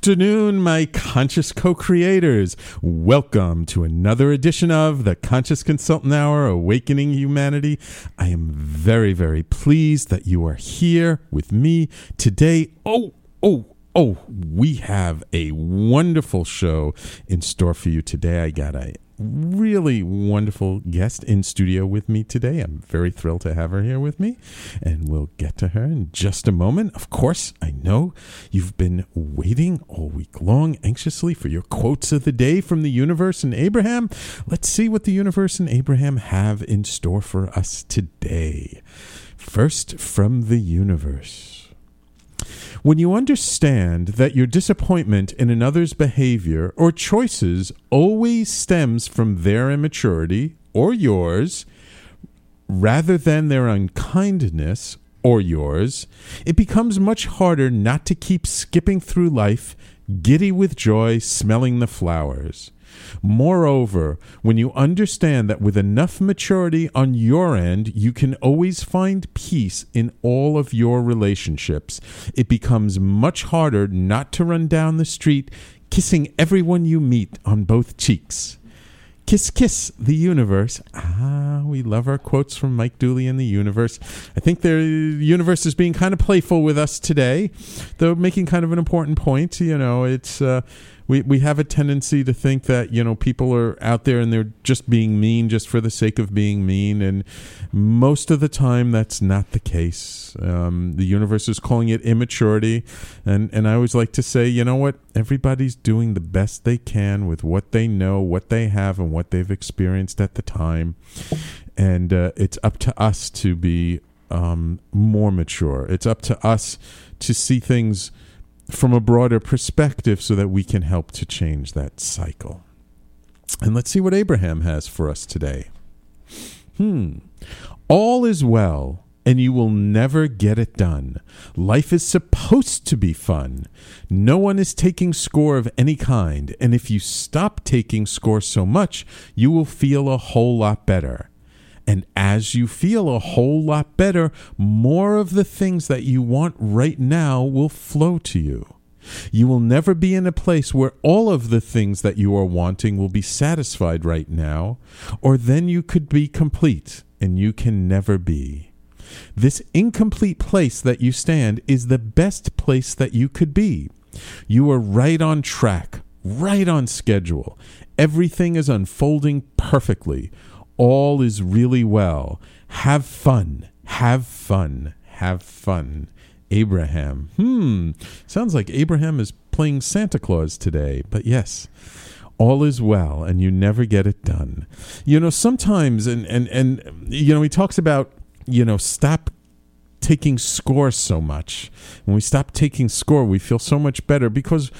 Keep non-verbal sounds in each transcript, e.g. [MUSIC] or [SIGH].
Afternoon, my conscious co creators. Welcome to another edition of the Conscious Consultant Hour Awakening Humanity. I am very, very pleased that you are here with me today. Oh, oh, oh, we have a wonderful show in store for you today. I got a really wonderful guest in studio with me today. I'm very thrilled to have her here with me, and we'll get to her in just a moment. Of course, I know you've been waiting all week long anxiously for your quotes of the day from the universe and Abraham. Let's see what the universe and Abraham have in store for us today. First, from the universe. When you understand that your disappointment in another's behavior or choices always stems from their immaturity or yours, rather than their unkindness or yours, it becomes much harder not to keep skipping through life, giddy with joy, smelling the flowers. Moreover, when you understand that with enough maturity on your end, you can always find peace in all of your relationships, it becomes much harder not to run down the street kissing everyone you meet on both cheeks. Kiss, kiss the universe. Ah, we love our quotes from Mike Dooley and the universe. I think the universe is being kind of playful with us today, though making kind of an important point. You know, it's uh, we, we have a tendency to think that you know people are out there and they're just being mean just for the sake of being mean. And most of the time that's not the case. Um, the universe is calling it immaturity. And and I always like to say you know what? Everybody's doing the best they can with what they know what they have and what they've experienced at the time. And uh, it's up to us to be um, more mature. It's up to us to see things from a broader perspective so that we can help to change that cycle. And let's see what Abraham has for us today. Hmm. All is well, and you will never get it done. Life is supposed to be fun. No one is taking score of any kind, and if you stop taking score so much, you will feel a whole lot better. And as you feel a whole lot better, more of the things that you want right now will flow to you. You will never be in a place where all of the things that you are wanting will be satisfied right now, or then you could be complete, and you can never be. This incomplete place that you stand is the best place that you could be. You are right on track, right on schedule. Everything is unfolding perfectly all is really well. Have fun. Have fun. Have fun. Abraham. Hmm. Sounds like Abraham is playing Santa Claus today, but yes. All is well, and you never get it done. You know, sometimes, and, and, and, you know, he talks about, you know, stop taking score so much. When we stop taking score, we feel so much better because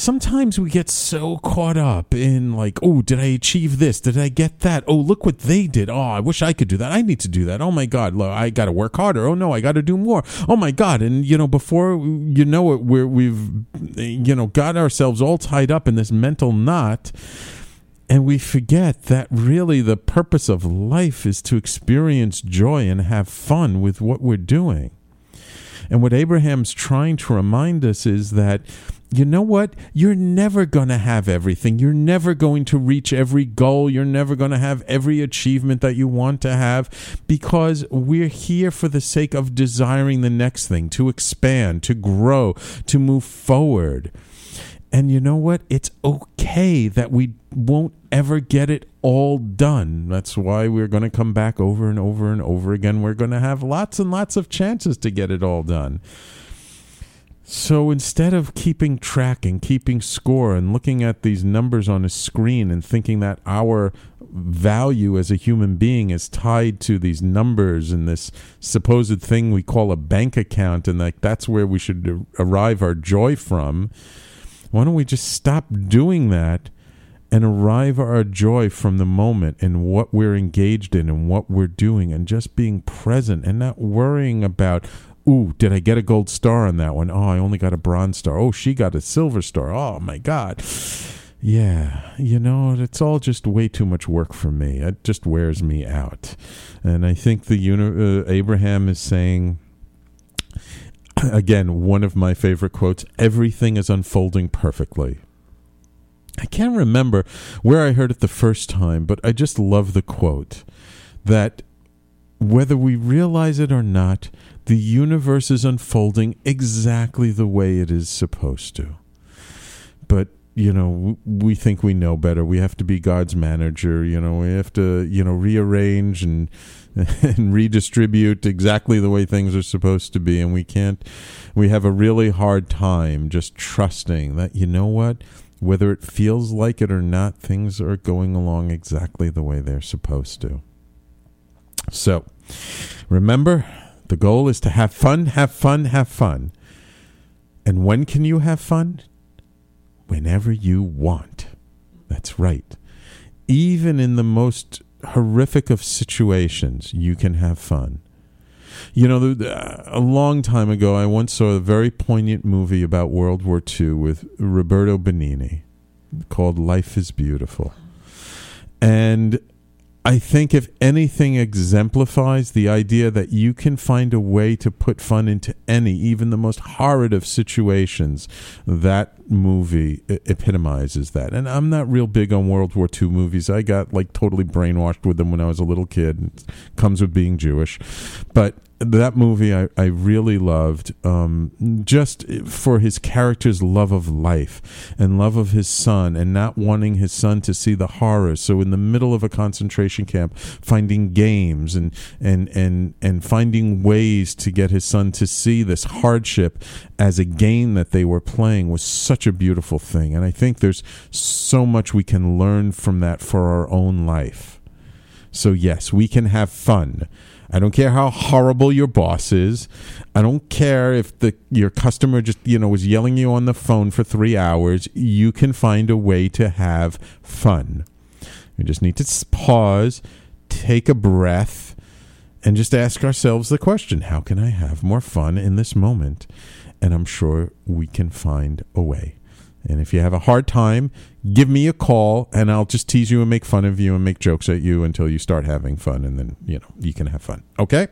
sometimes we get so caught up in like, oh, did I achieve this? Did I get that? Oh, look what they did. Oh, I wish I could do that. I need to do that. Oh my God, look, I got to work harder. Oh no, I got to do more. Oh my God, and you know, before you know it, we're we've you know got ourselves all tied up in this mental knot. And we forget that really the purpose of life is to experience joy and have fun with what we're doing. And what Abraham's trying to remind us is that you know what? You're never going to have everything. You're never going to reach every goal. You're never going to have every achievement that you want to have because we're here for the sake of desiring the next thing, to expand, to grow, to move forward. And you know what? It's okay that we won't ever get it all done. That's why we're going to come back over and over and over again. We're going to have lots and lots of chances to get it all done. So instead of keeping track and keeping score and looking at these numbers on a screen and thinking that our value as a human being is tied to these numbers and this supposed thing we call a bank account and like that's where we should arrive our joy from, why don't we just stop doing that and arrive our joy from the moment and what we're engaged in and what we're doing and just being present and not worrying about Ooh, did I get a gold star on that one? Oh, I only got a bronze star. Oh, she got a silver star. Oh my God. Yeah, you know, it's all just way too much work for me. It just wears me out. And I think the uni- uh, Abraham is saying, [CLEARS THROAT] again, one of my favorite quotes everything is unfolding perfectly. I can't remember where I heard it the first time, but I just love the quote that whether we realize it or not, the universe is unfolding exactly the way it is supposed to. But you know we think we know better. We have to be god's manager you know. We have to you know rearrange and [LAUGHS] and redistribute exactly the way things are supposed to be. And we can't we have a really hard time just trusting that you know what? Whether it feels like it or not things are going along exactly the way they're supposed to so remember the goal is to have fun have fun have fun and when can you have fun whenever you want. That's right. Even in the most horrific of situations, you can have fun. You know, uh, a long time ago, I once saw a very poignant movie about World War II with Roberto Benigni called Life is Beautiful. And I think if anything exemplifies the idea that you can find a way to put fun into any, even the most horrid of situations, that movie epitomizes that. And I'm not real big on World War II movies. I got like totally brainwashed with them when I was a little kid. It comes with being Jewish. But that movie I, I really loved um, just for his character's love of life and love of his son and not wanting his son to see the horrors so in the middle of a concentration camp finding games and and and and finding ways to get his son to see this hardship as a game that they were playing was such a beautiful thing. And I think there's so much we can learn from that for our own life. So yes we can have fun I don't care how horrible your boss is. I don't care if the your customer just you know was yelling you on the phone for three hours. You can find a way to have fun. We just need to pause, take a breath, and just ask ourselves the question: How can I have more fun in this moment? And I'm sure we can find a way. And if you have a hard time, give me a call and I'll just tease you and make fun of you and make jokes at you until you start having fun and then, you know, you can have fun. Okay?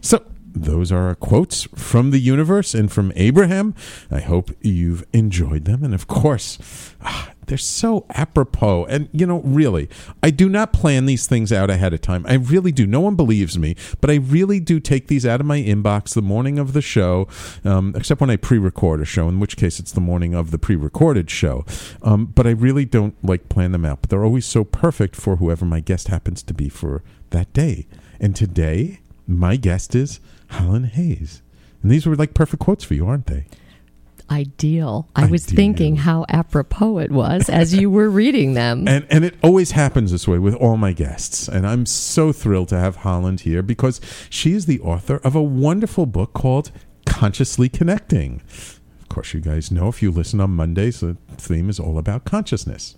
So, those are quotes from the universe and from Abraham. I hope you've enjoyed them. And of course, ah, they're so apropos. And, you know, really, I do not plan these things out ahead of time. I really do. No one believes me, but I really do take these out of my inbox the morning of the show, um, except when I pre record a show, in which case it's the morning of the pre recorded show. Um, but I really don't like plan them out. But they're always so perfect for whoever my guest happens to be for that day. And today, my guest is Holland Haiis. And these were like perfect quotes for you, aren't they? Ideal. I was thinking how apropos it was as you were reading them. [LAUGHS] And and it always happens this way with all my guests. And I'm so thrilled to have Holland here because she is the author of a wonderful book called Consciously Connecting. Of course, you guys know if you listen on Mondays, the theme is all about consciousness.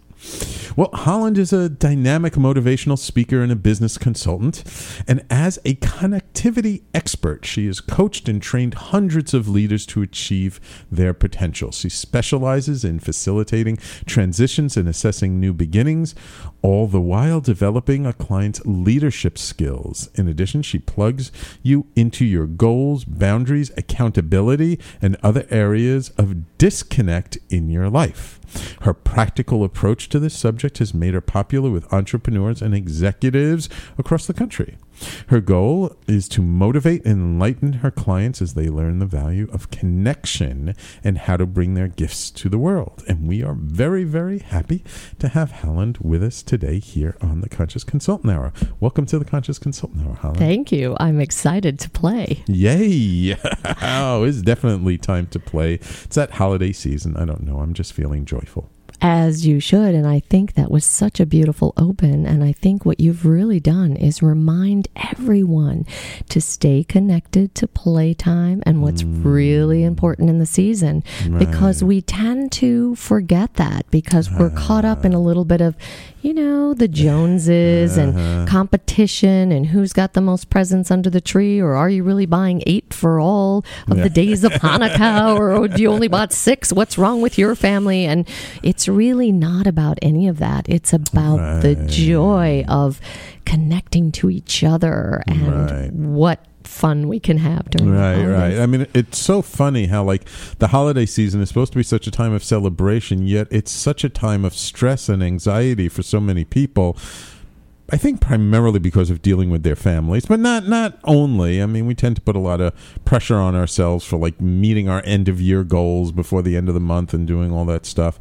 Well, Holland is a dynamic motivational speaker and a business consultant. And as a connectivity expert, she has coached and trained hundreds of leaders to achieve their potential. She specializes in facilitating transitions and assessing new beginnings, all the while developing a client's leadership skills. In addition, she plugs you into your goals, boundaries, accountability, and other areas of disconnect in your life. Her practical approach to this subject has made her popular with entrepreneurs and executives across the country. Her goal is to motivate and enlighten her clients as they learn the value of connection and how to bring their gifts to the world. And we are very, very happy to have Holland with us today here on the Conscious Consultant Hour. Welcome to the Conscious Consultant Hour, Holland. Thank you. I'm excited to play. Yay! [LAUGHS] oh, it's definitely time to play. It's that holiday season. I don't know. I'm just feeling joyful as you should. And I think that was such a beautiful open. And I think what you've really done is remind everyone to stay connected to playtime and what's mm. really important in the season right. because we tend to forget that because we're caught up in a little bit of, you know, the Joneses uh-huh. and competition and who's got the most presents under the tree, or are you really buying eight for all of yeah. the days of Hanukkah, or [LAUGHS] do you only bought six? What's wrong with your family? And it's really not about any of that. It's about right. the joy of connecting to each other and right. what fun we can have during the Right, right. I mean, it's so funny how like the holiday season is supposed to be such a time of celebration, yet it's such a time of stress and anxiety for so many people. I think primarily because of dealing with their families, but not not only. I mean, we tend to put a lot of pressure on ourselves for like meeting our end of year goals before the end of the month and doing all that stuff.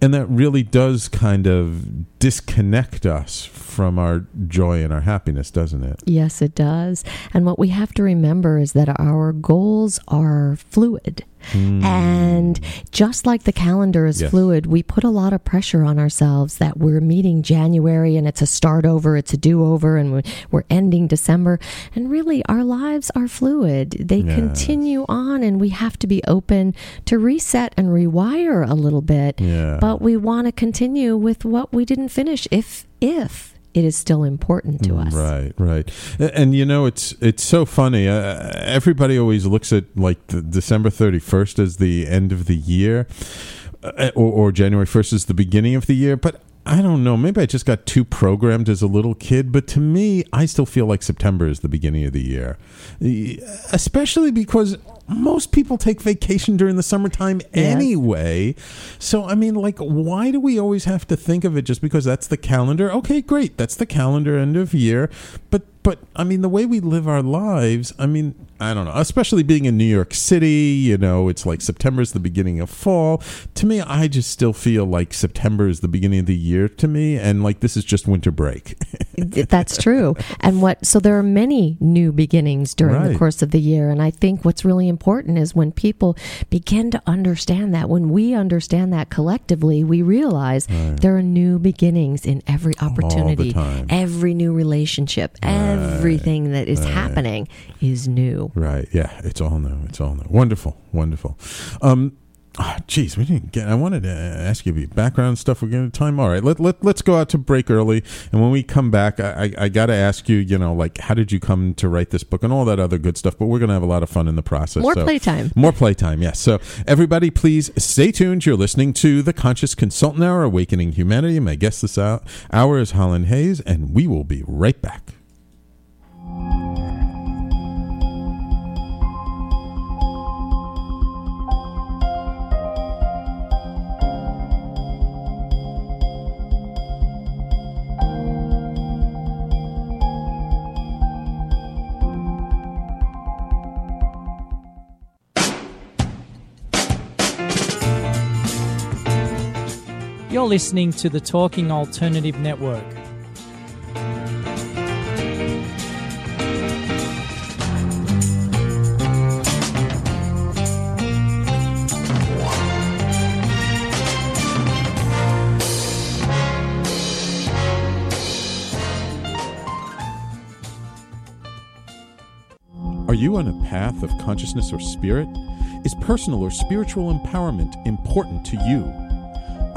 And that really does kind of disconnect us from our joy and our happiness, doesn't it? Yes, it does. And what we have to remember is that our goals are fluid. Hmm. And just like the calendar is Yes. fluid, we put a lot of pressure on ourselves that we're meeting January and it's a start over, it's a do over, and we're, we're ending December. And really, our lives are fluid. They Yes. continue on, and we have to be open to reset and rewire a little bit. Yeah. But we want to continue with what we didn't finish if, if it is still important to us. Right, right. A- And you know, it's it's so funny. Uh, everybody always looks at like December thirty first as the end of the year, uh, or, or January first as the beginning of the year. But I don't know. Maybe I just got too programmed as a little kid. But to me, I still feel like September is the beginning of the year, especially because most people take vacation during the summertime Yes. anyway. So I mean, like, why do we always have to think of it just because that's the calendar? Okay, great, that's the calendar end of year, but but I mean, the way we live our lives, I mean, I don't know, especially being in New York City, you know, it's like September is the beginning of fall. To me, I just still feel like September is the beginning of the year to me, and like this is just winter break. [LAUGHS] That's true. And what so there are many new beginnings during the course of the year and I think what's really important is when people begin to understand that when we understand that collectively, we realize there are new beginnings in every opportunity, every new relationship, everything that is happening is new. Right. Yeah. It's all new. It's all new. Wonderful. Wonderful. Um, ah, geez, we didn't get. I wanted to ask you about background stuff. We're getting time. All right. Let let let's go out to break early, and when we come back, I I, I got to ask you. You know, like how did you come to write this book and all that other good stuff? But we're gonna have a lot of fun in the process. More so- playtime. More playtime. Yes. So everybody, please stay tuned. You're listening to the Conscious Consultant Hour, Awakening Humanity. My guest this hou- hour is Holland Haiis, and we will be right back. You're listening to the Talking Alternative Network. Are you on a path of consciousness or spirit? Is personal or spiritual empowerment important to you?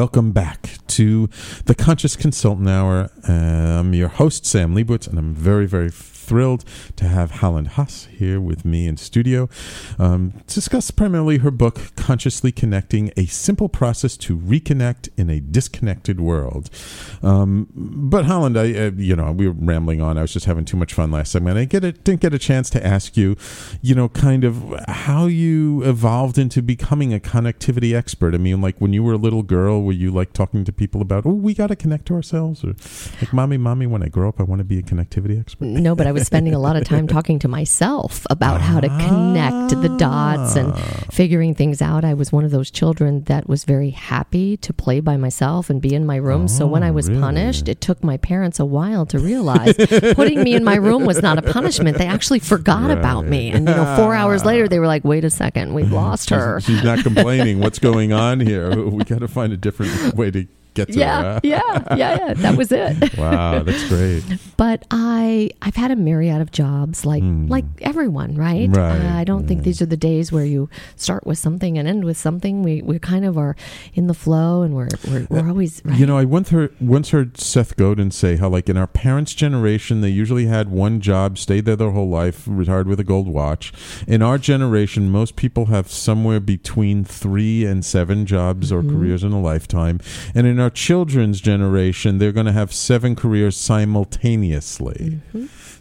Welcome back to the Conscious Consultant Hour. Uh, I'm your host, Sam Leibowitz, and I'm very, very thrilled to have Holland Haiis here with me in studio um, to discuss primarily her book, Consciously Connecting A Simple Process to Reconnect in a Disconnected World. Um, but Holland, I, uh, you know, we were rambling on. I was just having too much fun last segment. And I get it, didn't get a chance to ask you, you know, kind of how you evolved into becoming a connectivity expert. I mean, like when you were a little girl, were you like talking to people about, oh, we got to connect to ourselves, or like, mommy, mommy, when I grow up, I want to be a connectivity expert? No, but I was was spending a lot of time talking to myself about how to connect the dots and ah. figuring things out. I was one of those children that was very happy to play by myself and be in my room. so when I Oh, was really? punished, it took my parents a while to realize putting me in my room was not a punishment. They actually forgot about me. And, you know, four hours later, they were like, wait a second, we've [LAUGHS] lost her. She's not complaining. What's going on here? [LAUGHS] We got to find a different way to get to Yeah, yeah, yeah, yeah. That was it. [LAUGHS] Wow, that's great. But I, I've had a myriad of jobs, like hmm. like everyone, right? Right, Uh, I don't think these are the days where you start with something and end with something. We we kind of are in the flow, and we're we're, we're uh, always right. You know, I once heard, once heard Seth Godin say how, like, in our parents' generation, they usually had one job, stayed there their whole life, retired with a gold watch. In our generation, most people have somewhere between three and seven jobs or mm-hmm. careers in a lifetime. And in our children's generation, they're going to have seven careers simultaneously.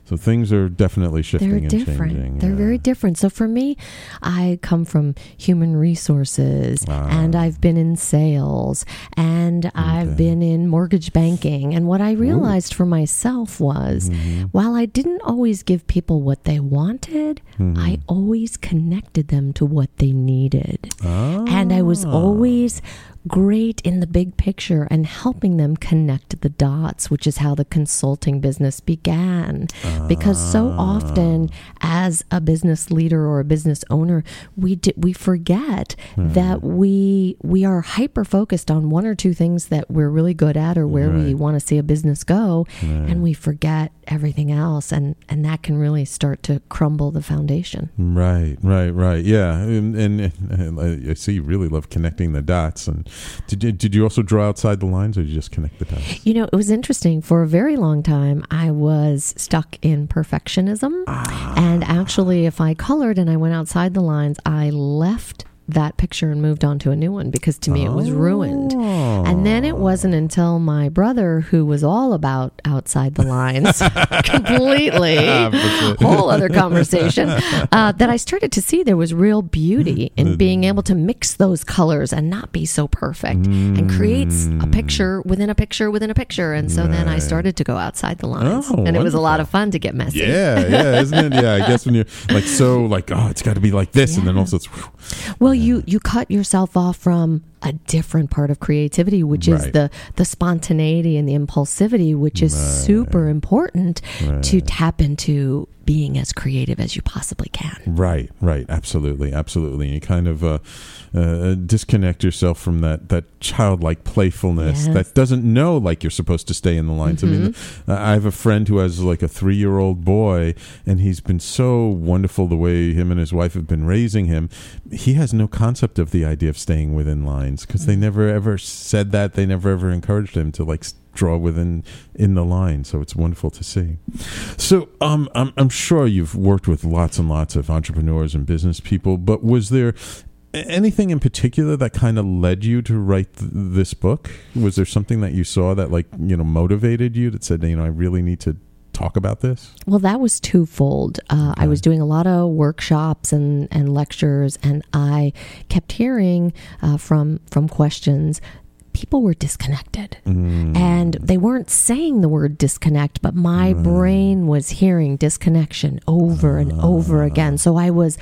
So things are definitely shifting Mm-hmm. They're and different. changing. They're yeah. very different. So for me, I come from human resources and I've been in sales and I've been in mortgage banking. And what I realized for myself was Mm-hmm. while I didn't always give people what they wanted, Mm-hmm. I always connected them to what they needed. And I was Ah. always great in the big picture and helping them connect the dots, which is how the consulting business began. Because so ah. often, as a business leader or a business owner, we we forget hmm. that we we are hyper focused on one or two things that we're really good at or where we want to see a business go, and we forget everything else, and and that can really start to crumble the foundation. Right, right, right. Yeah, and, and, and I I see you really love connecting the dots. And did you, did you also draw outside the lines, or did you just connect the dots? You know, it was interesting. For a very long time, I was stuck in perfectionism. Ah. And actually, if I colored and I went outside the lines, I left that picture and moved on to a new one because to me it was ruined. And then it wasn't until my brother, who was all about outside the lines [LAUGHS] completely, [LAUGHS] ah, whole other conversation, [LAUGHS] uh, that I started to see there was real beauty in mm-hmm. being able to mix those colors and not be so perfect and creates a mm. picture within a picture within a picture. And so then I started to go outside the lines. Oh, and it was a lot of fun to get messy. Yeah, yeah, isn't it? Yeah, I guess when you're like so like, oh, it's got to be like this, and then also it's Well, you you cut yourself off from a different part of creativity, which is the the spontaneity and the impulsivity, which is super important to tap into being as creative as you possibly can. right, right, absolutely, absolutely. And you kind of uh, uh, disconnect yourself from that that childlike playfulness Yes. that doesn't know like you're supposed to stay in the lines. I mean, Mm-hmm. uh, I have a friend who has like a three year old boy, and he's been so wonderful the way him and his wife have been raising him. He has no concept of the idea of staying within lines because they never ever said that. They never ever encouraged him to like draw within in the line. So it's wonderful to see. So um, I'm I'm sure you've worked with lots and lots of entrepreneurs and business people, but was there anything in particular that kind of led you to write th- this book? Was there something that you saw that like you know motivated you that said you know I really need to talk about this? Well, that was twofold. Uh, I was doing a lot of workshops and, and lectures, and I kept hearing uh, from from questions. People were disconnected, mm. and they weren't saying the word disconnect, but my mm. brain was hearing disconnection over and over ah. again. So I was,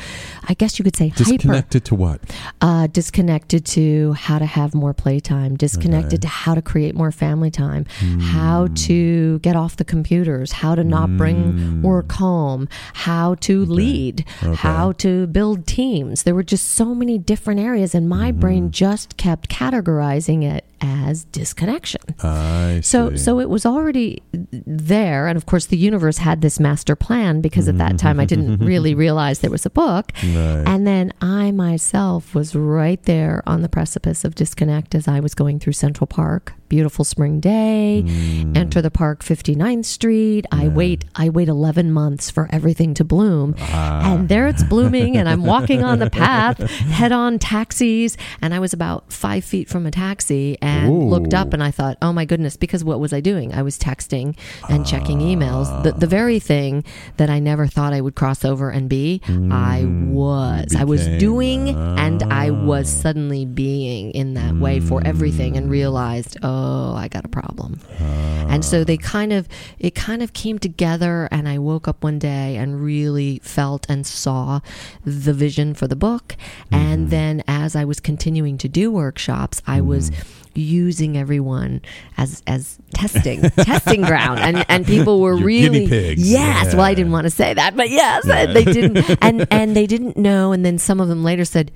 I guess you could say, hyper Disconnected to what? uh, disconnected to how to have more playtime, disconnected to how to create more family time, how hmm. to get off the computers, how to not bring hmm. work home, how to lead, how to build teams. There were just so many different areas, and my brain hmm. just kept categorizing it as disconnection. I So, see. so it was already there, and of course, the universe had this master plan because at that mm-hmm. time I didn't really [LAUGHS] realize there was a book. Right. And then I myself was right there on the precipice of disconnect as I was going through Central Park. Beautiful spring day. Mm. Enter the park, 59th Street. I wait. I wait 11 months for everything to bloom, Ah. and there it's blooming. And I'm walking on the path, [LAUGHS] head-on taxis, and I was about five feet from a taxi and Ooh. looked up and I thought, oh my goodness, because what was I doing? I was texting and checking emails. The, the very thing that I never thought I would cross over and be, I was. I was doing and I was suddenly being in that way for everything and realized, oh oh, I got a problem. and so they kind of, it kind of came together. And I woke up one day and really felt and saw the vision for the book. And mm-hmm. then as I was continuing to do workshops, I was mm. using everyone as as testing [LAUGHS] testing ground. And and people were Your really yes well i didn't want to say that but yes and they didn't. [LAUGHS] And and they didn't know. And then some of them later said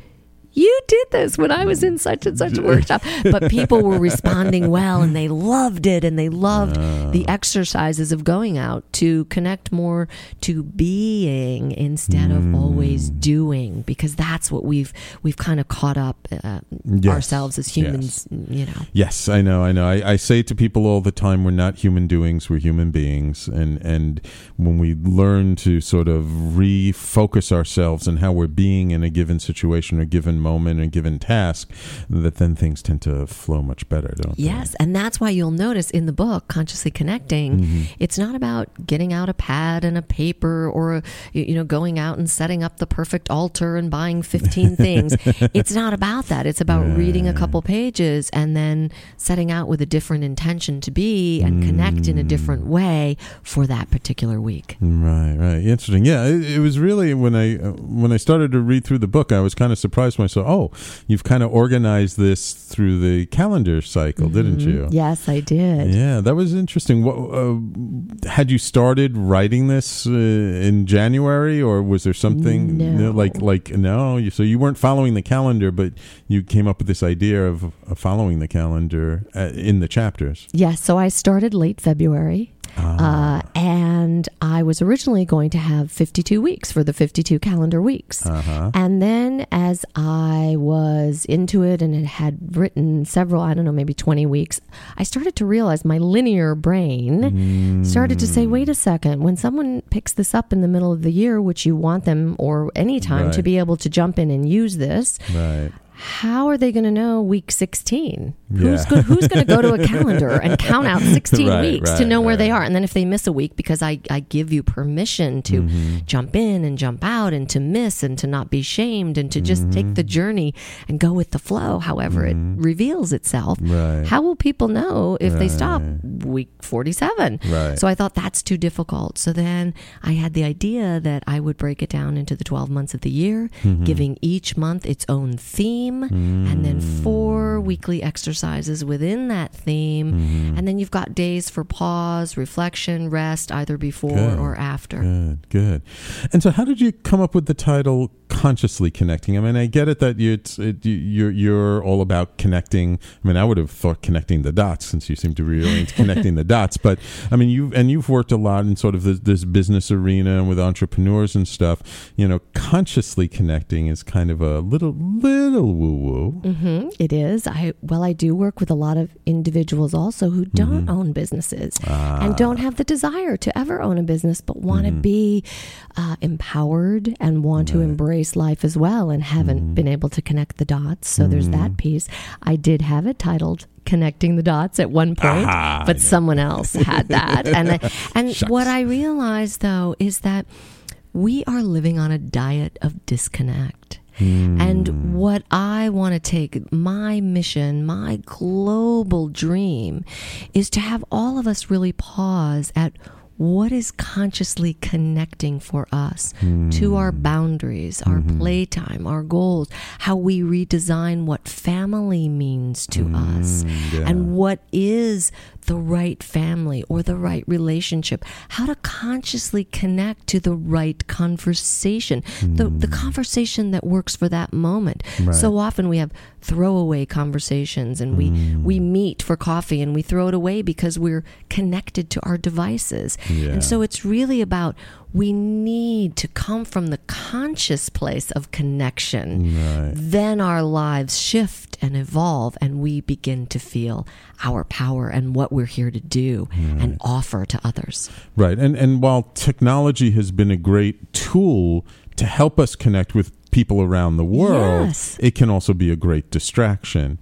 you did this when I was in such and such a workshop. But people were responding well and they loved it and they loved the ah. exercises of going out to connect more to being instead of always mm. doing because that's what we've we've kind of caught up uh, Yes. ourselves as humans, mm, you know. Yes, I know, I know. I, I say to people all the time, we're not human doings, we're human beings, and and when we learn to sort of refocus ourselves and how we're being in a given situation, or given moment, or given task, that then things tend to flow much better, don't they? Yes, and that's why you'll notice in the book, Consciously Connecting, Mm-hmm. it's not about getting out a pad and a paper or you you know going out and setting up the perfect altar and buying 15 [LAUGHS] things. It's not about that. It's about reading a couple pages and then setting out with a different intention to be and connect in a different way for that particular week. Right, right. Interesting. Yeah, it, it was really when I uh, when I started to read through the book, I was kind of surprised myself. So, oh, you've kind of organized this through the calendar cycle, didn't you? Yes, I did. Yeah, that was interesting. What uh, had you started writing this uh, in January, or was there something No. like like no? You, so you weren't following the calendar, but you came up with this idea of, of following the calendar uh, in the chapters. Yes, so I started late February. Uh, and I was originally going to have 52 weeks for the 52 calendar weeks. Uh-huh. And then as I was into it and it had written several, I don't know, maybe 20 weeks, I started to realize my linear brain started to say, wait a second, when someone picks this up in the middle of the year, which you want them or any time to be able to jump in and use this, Right. how are they going to know week 16 who's go, who's going to go to a [LAUGHS] calendar and count out 16 Right, weeks to know where they are and then if they miss a week because i, I give you permission to Mm-hmm. jump in and jump out and to miss and to not be shamed and to just take Mm-hmm. the journey and go with the flow however it reveals itself Right. how will people know if they stop week 47 Right. so i thought that's too difficult so then i had the idea that i would break it down into the 12 months of the year Mm-hmm. giving each month its own theme and then four weekly exercises within that theme Mm-hmm. and then you've got days for pause reflection rest either before Good. or after Good, good. And so, how did you come up with the title "Consciously Connecting"? I mean, I get it that you, it's, it, you- you're you're all about connecting. I mean, I would have thought connecting the dots since you seem to be really into connecting the dots. But I mean, you've and you've worked a lot in sort of this, this business arena and with entrepreneurs and stuff. You know, consciously connecting is kind of a little little woo woo. hmm it is i well i do work with a lot of individuals also who don't own businesses and don't have the desire to ever own a business but want to be uh, empowered and want to embrace life as well and haven't been able to connect the dots. So there's that piece. I did have it titled connecting the dots at one point Ah, but someone else had that. And [LAUGHS] and Shucks. what i realized though is that we are living on a diet of disconnect and hmm. what I want to take, my mission, my global dream, is to have all of us really pause at what is consciously connecting for us to our hmm. boundaries, our mm-hmm. playtime, our goals, how we redesign what family means to us, hmm, yeah. and what is the right family or the right relationship, how to consciously connect to the right conversation, the, the hmm. conversation that works for that moment. Right. So often we have throwaway conversations and we, hmm. we meet for coffee and we throw it away because we're connected to our devices. Yeah. And so it's really about we need to come from the conscious place of connection. Right. Then our lives shift and evolve, and we begin to feel our power and what we're here to do and offer to others. Right. And and while technology has been a great tool to help us connect with people around the world, Yes. it can also be a great distraction.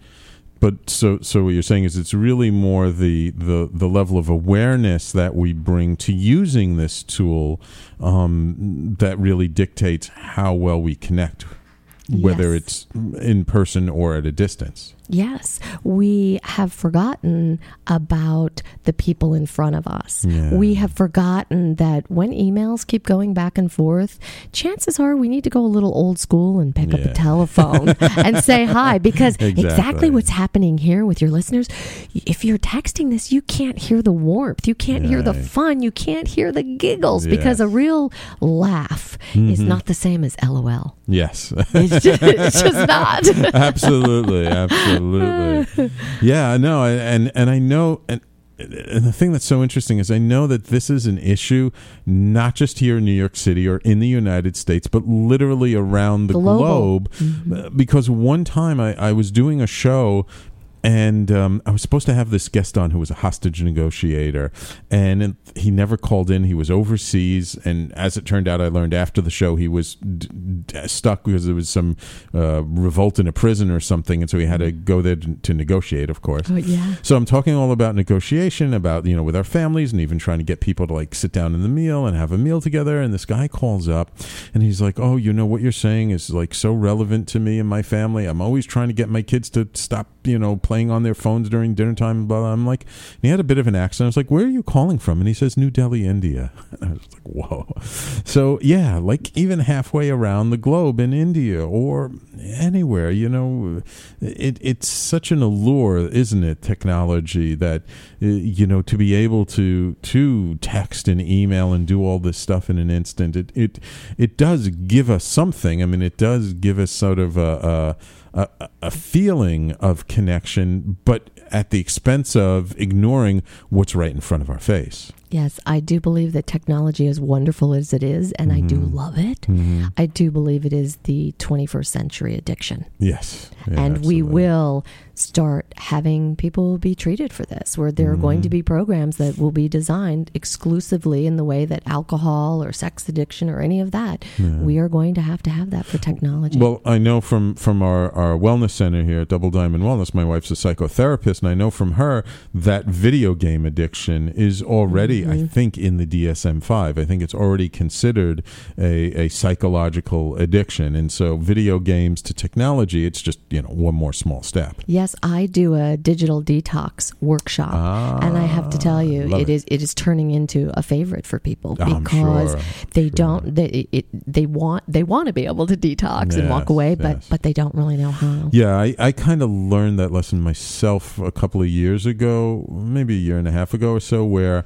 But so so what you're saying is it's really more the the the level of awareness that we bring to using this tool um, that really dictates how well we connect, whether Yes. it's in person or at a distance. Yes, we have forgotten about the people in front of us. Yeah. We have forgotten that when emails keep going back and forth, chances are we need to go a little old school and pick up a telephone [LAUGHS] and say hi because exactly. Exactly. what's happening here with your listeners, if you're texting this, you can't hear the warmth, you can't hear the fun, you can't hear the giggles because a real laugh is mm-hmm. not the same as LOL. Yes. It's just, it's just not. [LAUGHS] absolutely, absolutely. [LAUGHS] Yeah, no, and and I know, and and the thing that's so interesting is I know that this is an issue not just here in New York City or in the United States, but literally around the Global. globe. Uh, Because one time I, I was doing a show. And um, I was supposed to have this guest on who was a hostage negotiator, and he never called in. He was overseas, and as it turned out, I learned after the show he was d- d- stuck because there was some uh, revolt in a prison or something, and so he had to go there to, to negotiate. Of course, Oh, yeah. so I'm talking all about negotiation, about you know with our families, and even trying to get people to like sit down in the meal and have a meal together. And this guy calls up, and he's like, "Oh, you know what you're saying is like so relevant to me and my family. I'm always trying to get my kids to stop, you know, playing on their phones during dinner time." Blah. blah. I'm like, and he had a bit of an accent. I was like, "Where are you calling from?" And he says, "New Delhi, India." [LAUGHS] And I was like, "Whoa!" So yeah, like even halfway around the globe in India or anywhere, you know, it, it's such an allure, isn't it? Technology that Uh, you know to be able to to text and email and do all this stuff in an instant. It it it does give us something. I mean, it does give us sort of a. a a, a feeling of connection, but at the expense of ignoring what's right in front of our face. Yes, I do believe that technology, as wonderful as it is, and I do Mm-hmm. love it, I do believe it is the 21st century addiction. Yes, Yeah, and we will start having people be treated for this, where there are going Mm-hmm. to be programs that will be designed exclusively in the way that alcohol or sex addiction or any of that, we are going to have to have that for technology. Well, I know from from our, our wellness center here at Double Diamond Wellness, my wife's a psychotherapist, and I know from her that video game addiction is already, I mm-hmm. think, in the DSM five. I think it's already considered a, a psychological addiction, and so video games to technology, it's just you know one more small step. Yes, I do a digital detox workshop, ah, and I have to tell you, it it. is it is turning into a favorite for people because sure, they don't they it, they want they want to be able to detox and walk Yes, away, but yes. but they don't really know how. Yeah, I, I kind of learned that lesson myself a couple of years ago, maybe a year and a half ago or so, where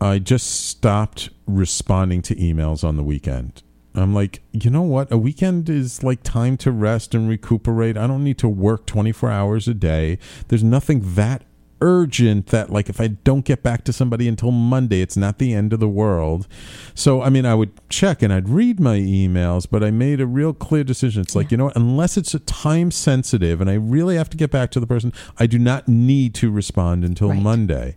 I just stopped responding to emails on the weekend. I'm like, you know what? A weekend is like time to rest and recuperate. I don't need to work 24 hours a day. There's nothing that urgent that like if I don't get back to somebody until Monday, it's not the end of the world. So I mean, I would check and I'd read my emails, but I made a real clear decision. It's like you know, what? unless it's a time sensitive and I really have to get back to the person, I do not need to respond until Right. Monday.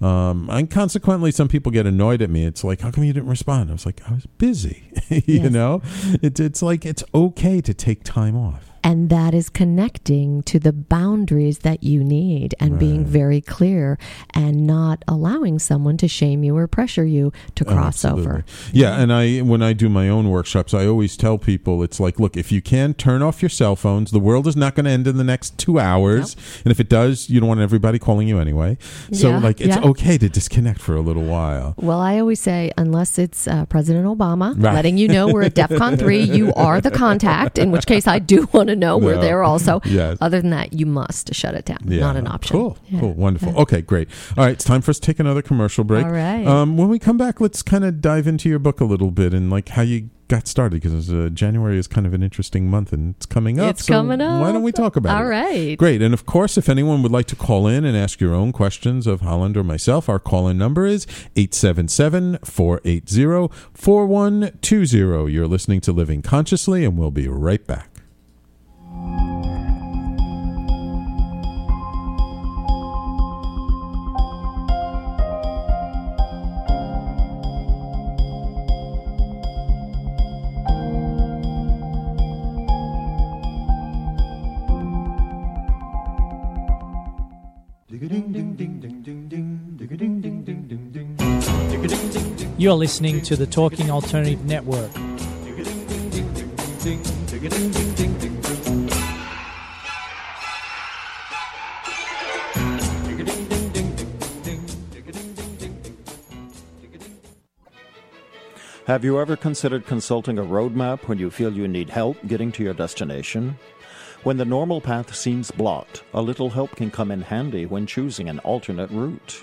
Um, and consequently, some people get annoyed at me. It's like, how come you didn't respond? I was like, I was busy. [LAUGHS] you Yes. know, it's it's like it's okay to take time off. And that is connecting to the boundaries that you need and being very clear and not allowing someone to shame you or pressure you to cross over. Yeah, and I when I do my own workshops, I always tell people it's like, look, if you can turn off your cell phones, the world is not going to end in the next 2 hours. And if it does, you don't want everybody calling you anyway. So Yeah, like it's yeah. okay to disconnect for a little while. Well, I always say, unless it's uh, President Obama Right. letting you know we're at DEFCON 3, you are the contact, in which case I do want to know we're there also. [LAUGHS] Yes. Other than that, you must shut it down. Yeah. Not an option. Cool. Yeah. Cool. Wonderful. Okay, great. All right, it's time for us to take another commercial break. All right. Um, when we come back, let's kind of dive into your book a little bit and like how you got started because uh, January is kind of an interesting month and it's coming up. It's so coming up. Why don't we talk about All it? All right. Great. And of course, if anyone would like to call in and ask your own questions of Holland or myself, our call in number is 877 480 4120. You're listening to Living Consciously, and we'll be right back. You are listening to the Talking Alternative Network. Have you ever considered consulting a roadmap when you feel you need help getting to your destination? When the normal path seems blocked, a little help can come in handy when choosing an alternate route.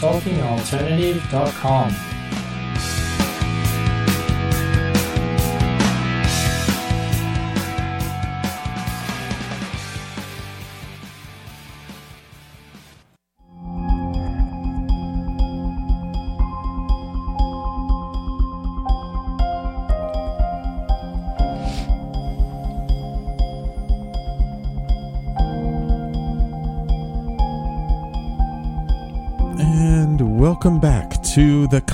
TalkingAlternative.com.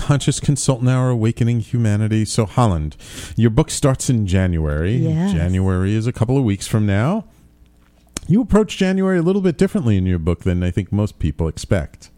Conscious Consultant Hour Awakening Humanity. So, Holland, your book starts in January. Yes. January is a couple of weeks from now. You approach January a little bit differently in your book than I think most people expect.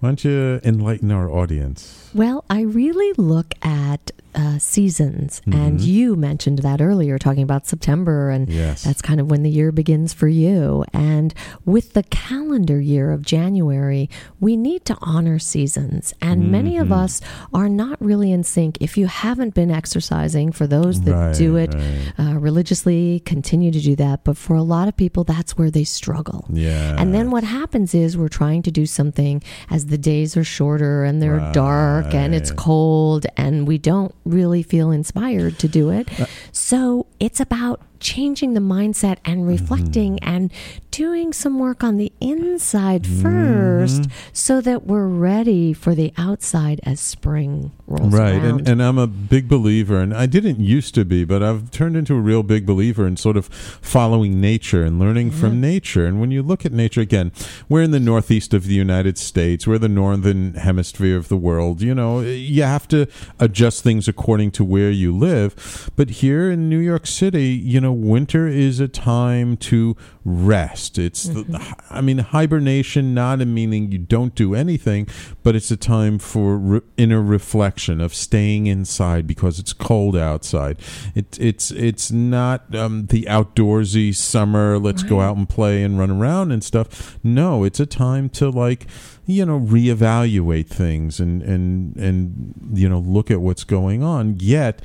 Why don't you enlighten our audience? Well, I really look at uh, seasons, and you mentioned that earlier, talking about September, and Yes. that's kind of when the year begins for you. And with the calendar year of January, we need to honor seasons, and many of us are not really in sync. If you haven't been exercising, for those that Right, do it right. uh, religiously, continue to do that. But for a lot of people, that's where they struggle. Yeah. And then what happens is we're trying to do something as the days are shorter and they're dark and it's cold and we don't really feel inspired to do it. Uh, so it's about changing the mindset and reflecting Mm-hmm. and doing some work on the inside Mm-hmm. first so that we're ready for the outside as spring rolls right around. and, and i'm a big believer and i didn't used to be but i've turned into a real big believer in sort of following nature and learning from nature and when you look at nature again we're in the northeast of the united states we're the northern hemisphere of the world you know you have to adjust things according to where you live but here in new york city you know winter is a time to rest. It's the, i mean hibernation not in meaning you don't do anything but it's a time for re- inner reflection of staying inside because it's cold outside. It, it's it's not um, the outdoorsy summer let's go out and play and run around and stuff. No it's a time to like you know reevaluate things and and and you know look at what's going on. Yet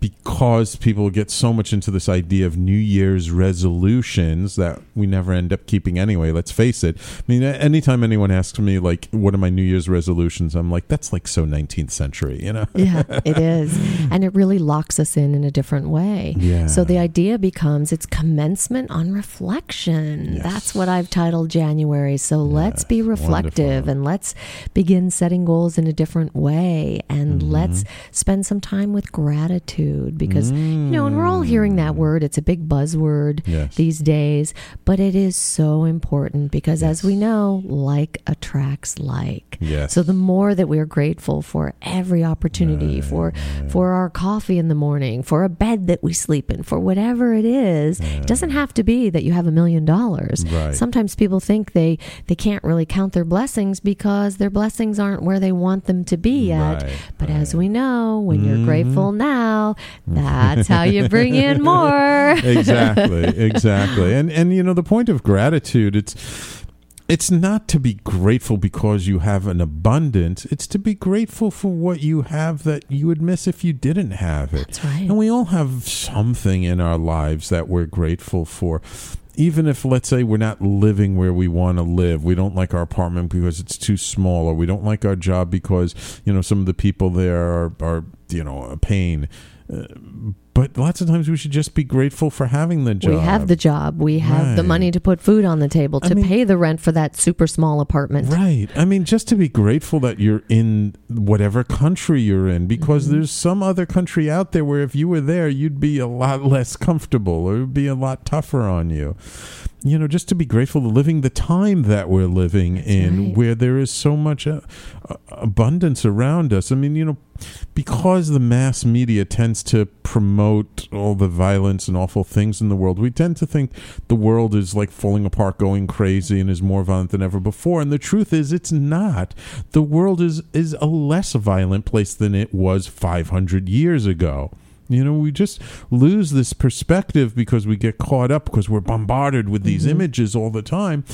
because people get so much into this idea of New Year's resolutions that we never end up keeping anyway. Let's face it. I mean, anytime anyone asks me like, "What are my New Year's resolutions?" I'm like, "That's like so 19th century," you know? yeah, it [LAUGHS] is. And it really locks us in in a different way. Yeah. So the idea becomes it's commencement on reflection. Yes. That's what I've titled January. So let's be reflective wonderful. and let's begin setting goals in a different way and Mm-hmm. let's spend some time with gratitude because you know, and we're all hearing that word. It's a big buzzword Mm. Yes. these days, but it is so important because as we know, like attracts like. Yes. So the more that we are grateful for every opportunity, for for our coffee in the morning, for a bed that we sleep in, for whatever it is, it doesn't have to be that you have a million dollars. Sometimes people think they they can't really count their blessings because their blessings aren't where they want them to be yet. Right, But as we know, when you're grateful now, that's how you bring in [LAUGHS] more. exactly, exactly. And and you know the point of gratitude it's it's not to be grateful because you have an abundance. It's to be grateful for what you have that you would miss if you didn't have it. That's right. And we all have something in our lives that we're grateful for. Even if, let's say, we're not living where we want to live, we don't like our apartment because it's too small, or we don't like our job because, you know, some of the people there are, are you know, a pain. Uh, but lots of times we should just be grateful for having the job. We have the job. We have the money to put food on the table, I to mean- pay the rent for that super small apartment. Right. I mean, just to be grateful that you're in whatever country you're in, because Mm-hmm. there's some other country out there where if you were there, you'd be a lot less comfortable or it would be a lot tougher on you. You know, just to be grateful to living the time that we're living in, right. where there is so much uh, abundance around us. I mean, you know, because the mass media tends to promote all the violence and awful things in the world, we tend to think the world is like falling apart, going crazy, and is more violent than ever before. And the truth is, it's not. The world is is a less violent place than it was 500 years ago. You know, we just lose this perspective because we get caught up because we're bombarded with these Mm-hmm. images all the time.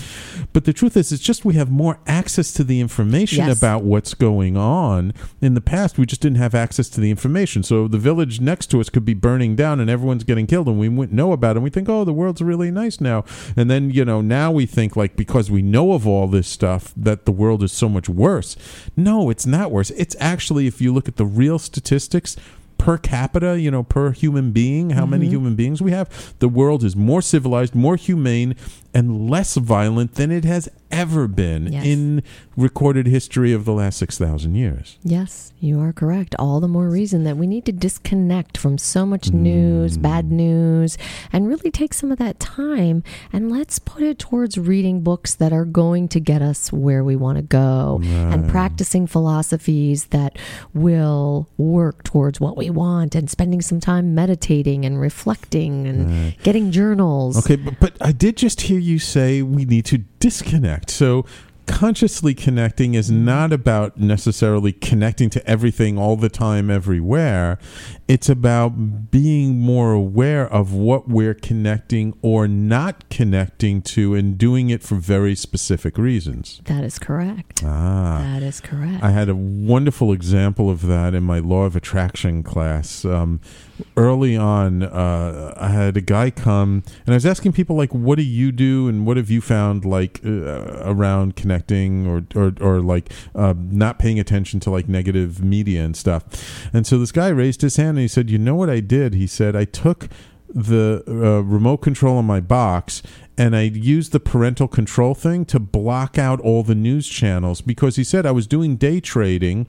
But the truth is, it's just we have more access to the information Yes. about what's going on. In the past, we just didn't have access to the information. So the village next to us could be burning down and everyone's getting killed, and we wouldn't know about it. And we think, oh, the world's really nice now. And then, you know, now we think, like, because we know of all this stuff, that the world is so much worse. No, it's not worse. It's actually, if you look at the real statistics, per capita, you know, per human being, how many mm-hmm. human beings we have, the world is more civilized, more humane, and less violent than it has ever been Yes. in recorded history of the last 6,000 years. Yes, you are correct. All the more reason that we need to disconnect from so much news, mm. bad news, and really take some of that time and let's put it towards reading books that are going to get us where we want to go and practicing philosophies that will work towards what we want and spending some time meditating and reflecting and getting journals. Okay, but, but I did just hear you say we need to disconnect. So consciously connecting is not about necessarily connecting to everything all the time everywhere. It's about being more aware of what we're connecting or not connecting to and doing it for very specific reasons. That is correct. Ah. That is correct. I had a wonderful example of that in my law of attraction class. Um, early on, uh, I had a guy come and I was asking people like, "What do you do, and what have you found like uh, around connecting or or, or like uh, not paying attention to like negative media and stuff?" And so this guy raised his hand and he said, "You know what I did?" He said, "I took." the uh, remote control on my box and I used the parental control thing to block out all the news channels because he said I was doing day trading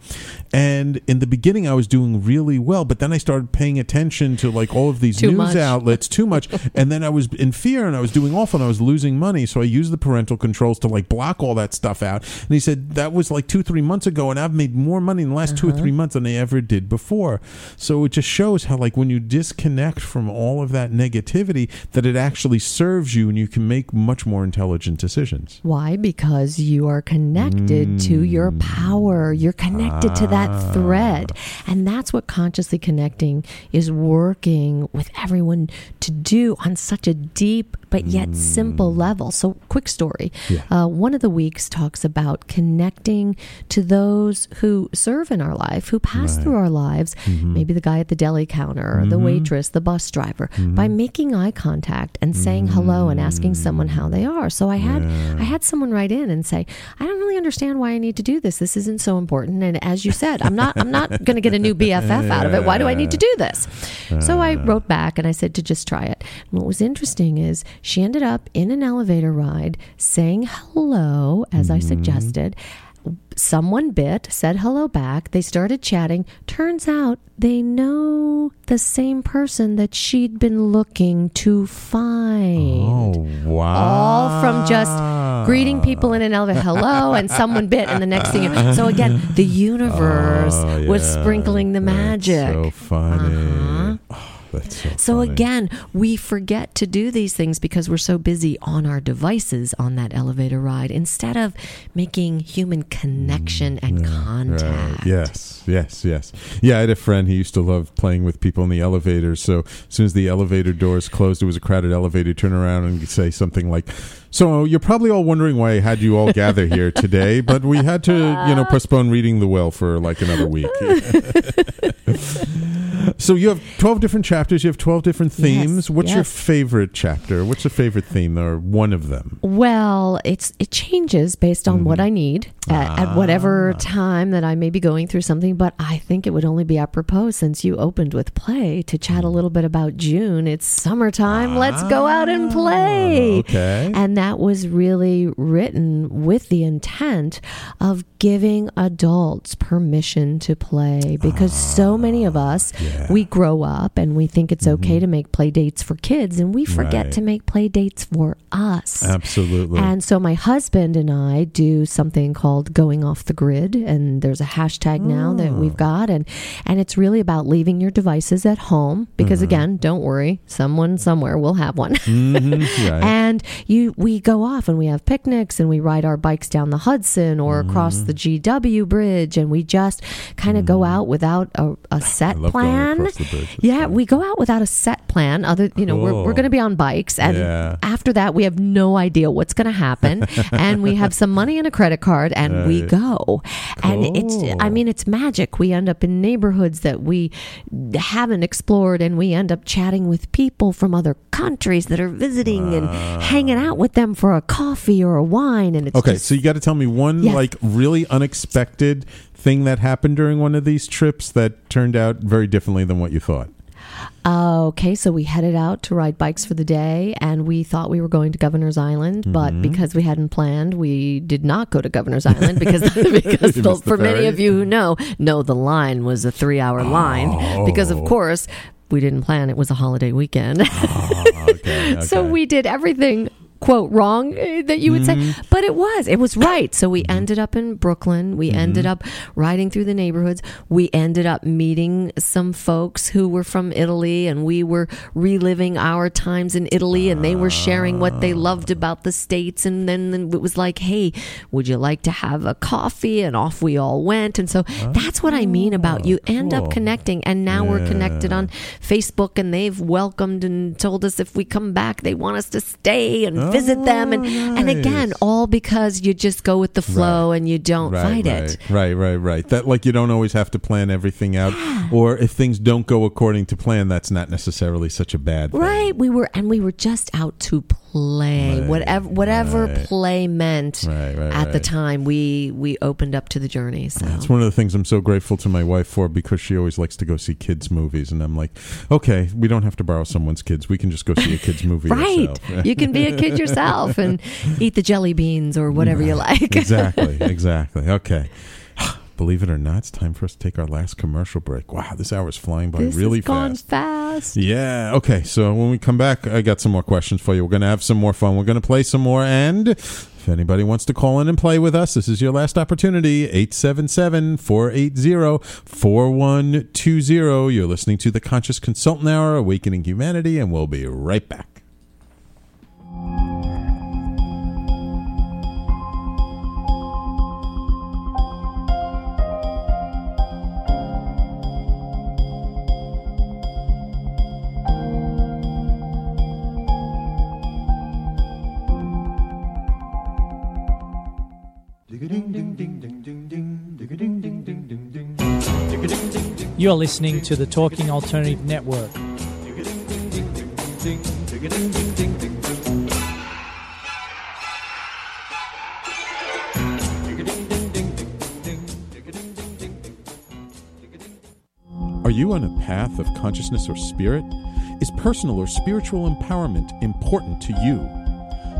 and in the beginning I was doing really well but then I started paying attention to like all of these Too news much. outlets too much [LAUGHS] and then I was in fear and I was doing awful and I was losing money so I used the parental controls to like block all that stuff out and he said that was like 2 3 months ago and I've made more money in the last 2 or uh-huh. 3 months than I ever did before so it just shows how like when you disconnect from all of that negativity that it actually serves you and you can make much more intelligent decisions Why? Because you are connected to your Mm. power. You're connected to Ah. that thread. And that's what consciously connecting is working with everyone to do on such a deep but yet simple level. So, quick story. Mm. Yeah. Uh, one of the weeks talks about connecting to those who serve in our life, who pass Right. through our lives, Mm-hmm. maybe the guy at the deli counter, or the waitress, the bus driver, Mm-hmm. by making eye contact and saying hello and asking someone how they are. So I had I had someone write in and say, I don't really understand why I need to do this. This isn't so important. And as you said, I'm not I'm not going to get a new BFF out of it. Why do I need to do this? So I wrote back and I said to just try it. And what was interesting is she ended up in an elevator ride saying hello as I mm-hmm. suggested. Someone bit, said hello back. They started chatting. Turns out they know the same person that she'd been looking to find. oh wow All from just greeting people in an elevator, hello, and someone bit, and the next thing. You, so again, the [LAUGHS] universe Oh, was sprinkling the That's magic. so funny Uh-huh. That's so So again, we forget to do these things because we're so busy on our devices on that elevator ride instead of making human connection mm, and contact. Right. Yes, yes, yes. Yeah, I had a friend. He used to love playing with people in the elevator. So as soon as the elevator doors closed, it was a crowded elevator. Turn around and say something like, "So you're probably all wondering why I had you all gather here today, [LAUGHS] but we had to, you know, [LAUGHS] postpone reading the will for like another week." [LAUGHS] So you have 12 different chapters, you have 12 different themes. Yes, What's your favorite chapter? What's your favorite theme or one of them? Well, it's it changes based on Mm-hmm. what I need at, at whatever Ah. time that I may be going through something. But I think it would only be apropos since you opened with play to chat Mm. a little bit about June. It's summertime. Let's go out and play. Ah, Okay. And that was really written with the intent of giving adults permission to play because so many of us Ah, yeah. we grow up and we think it's okay to make play dates for kids and we forget Right. to make play dates for us. Absolutely. And so my husband and I do something called going off the grid and there's a hashtag now that Oh. we've got and and it's really about leaving your devices at home because Mm-hmm. again, don't worry, someone somewhere will have one. [LAUGHS] Mhm, right. And you we go off and we have picnics and we ride our bikes down the Hudson or across Mm. the GW bridge and we just kind of go out without a, a set going plan. Yeah, we go out without a set plan. Other, you know, we're, we're going to be on bikes, and Yeah. after that, we have no idea what's going to happen. [LAUGHS] and we have some money and a credit card, and we Right. go. And it's, I mean, it's magic. We end up in neighborhoods that we haven't explored, and we end up chatting with people from other countries that are visiting and hanging out with them for a coffee or a wine. And it's Okay, just- so you got to tell me one Yes. like really unexpected thing that happened during one of these trips that turned out very differently than what you thought. Okay, so we headed out to ride bikes for the day, and we thought we were going to Governor's Island, Mm-hmm. but because we hadn't planned, we did not go to Governor's Island because [LAUGHS] [LAUGHS] because You the- missed the for many of you who know, no, the line was a three-hour line because of Oh. course we didn't plan; it was a holiday weekend. Okay, [LAUGHS] so we did everything quote wrong eh, that you would Mm-hmm. say but it was. It was right. So we ended up in brooklyn. We ended Mm-hmm. up riding through the neighborhoods. We ended up meeting some folks who were from italy and we were reliving our times in italy and they were sharing what they loved about the states. And then it was like hey would you like to have a coffee? And off we all went. And so that's what i mean about you. End cool. up connecting. And now we're connected on Facebook and they've welcomed and told us if we come back they want us to stay. And visit them. And oh, and again all because you just go with the flow and you don't right, fight right, it. Right, right, right. That like you don't always have to plan everything out, or if things don't go according to plan, that's not necessarily such a bad thing. Right, we were and we were just out to play. Right, whatever whatever right. play meant Right, at the time we we opened up to the journey. So That's one of the things I'm so grateful to my wife for because she always likes to go see kids movies, and I'm like, okay, we don't have to borrow someone's kids. We can just go see a kids movie. Right. [LAUGHS] you can be a kid yourself and eat the jelly beans or whatever you like. [LAUGHS] exactly, exactly. Okay. Believe it or not, it's time for us to take our last commercial break. Wow, this hour is flying by this really fast. fast. Yeah. Okay. So when we come back, I got some more questions for you. We're going to have some more fun. We're going to play some more. And if anybody wants to call in and play with us, this is your last opportunity 877 480 4120. You're listening to the Conscious Consultant Hour, Awakening Humanity, and we'll be right back. You're listening to the Talking Alternative Network. Are you on a path of consciousness or spirit? Is personal or spiritual empowerment important to you?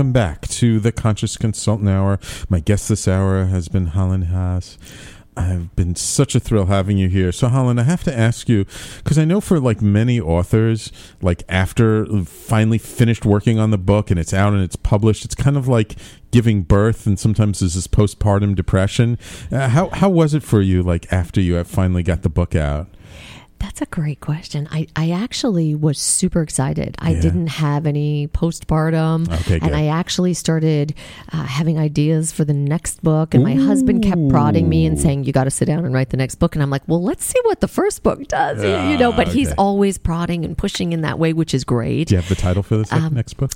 Welcome back to the Conscious Consultant Hour. My guest this hour has been Holland Haiis. I've been such a thrill having you here. So, Holland, I have to ask you because I know for like many authors, like after finally finished working on the book and it's out and it's published, it's kind of like giving birth, and sometimes there's this postpartum depression. Uh, how how was it for you, like after you have finally got the book out? That's a great question. I, I actually was super excited. I Yeah. didn't have any postpartum. Okay, good. and I actually started uh, having ideas for the next book. And my husband kept prodding me and saying, You got to sit down and write the next book. And I'm like, Well, let's see what the first book does. you know, but he's always prodding and pushing in that way, which is great. Do you have the title for this Um, next book?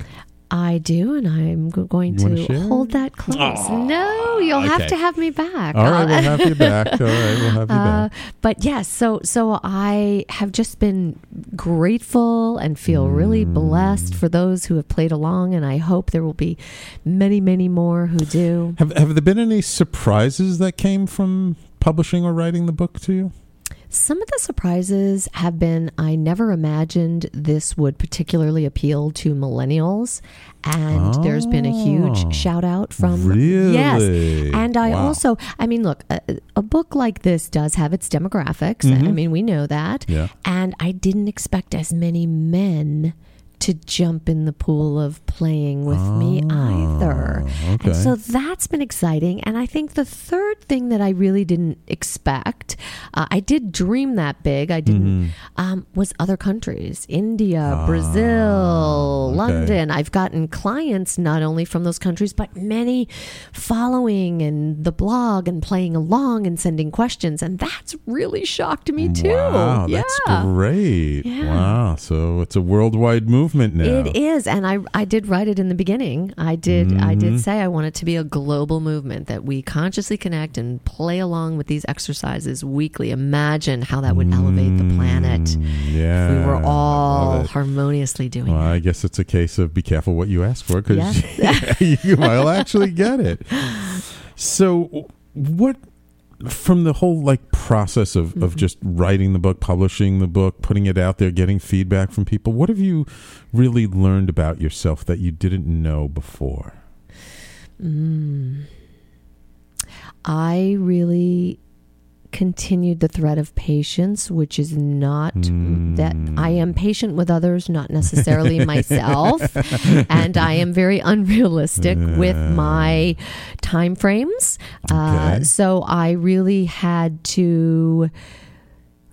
I do. And I'm going You wanna share? hold that close. no, you'll have to have me back. All right, we'll have you back. [LAUGHS] All right, we'll have you Uh, back. but yes, so so I have just been grateful and feel really Mm. blessed for those who have played along, and I hope there will be many, many more who do. Have Have there been any surprises that came from publishing or writing the book to you? Some of the surprises have been I never imagined this would particularly appeal to millennials, and there's been a Oh, huge shout out from really? yes, and I Wow. also I mean look a, a book like this does have its demographics. I mean we know that, Mm-hmm. Yeah. and I didn't expect as many men to jump in the pool of playing with me either. Oh, okay. And so that's been exciting. And I think the third thing that I really didn't expect, uh, I did dream that big, I didn't, Mm-hmm. um, was other countries India, Brazil, Ah, okay. London. I've gotten clients not only from those countries, but many following and the blog and playing along and sending questions. And that's really shocked me too. Wow, yeah. that's great. Yeah. Wow, so it's a worldwide movement now. It is, and I I did write it in the beginning. I did I Mm-hmm. did say I want it to be a global movement that we consciously connect and play along with these exercises weekly. Imagine how that would elevate the planet. Mm, Yeah, if we were all harmoniously doing Well. I guess it's a case of be careful what you ask for because Yes. [LAUGHS] you might actually get it. [LAUGHS] So, what from the whole like process of, Mm-hmm. of just writing the book, publishing the book, putting it out there, getting feedback from people, what have you really learned about yourself that you didn't know before? I really continued the thread of patience, which is not that I am patient with others, not necessarily myself, [LAUGHS] and I am very unrealistic with my time frames. Uh, so I really had to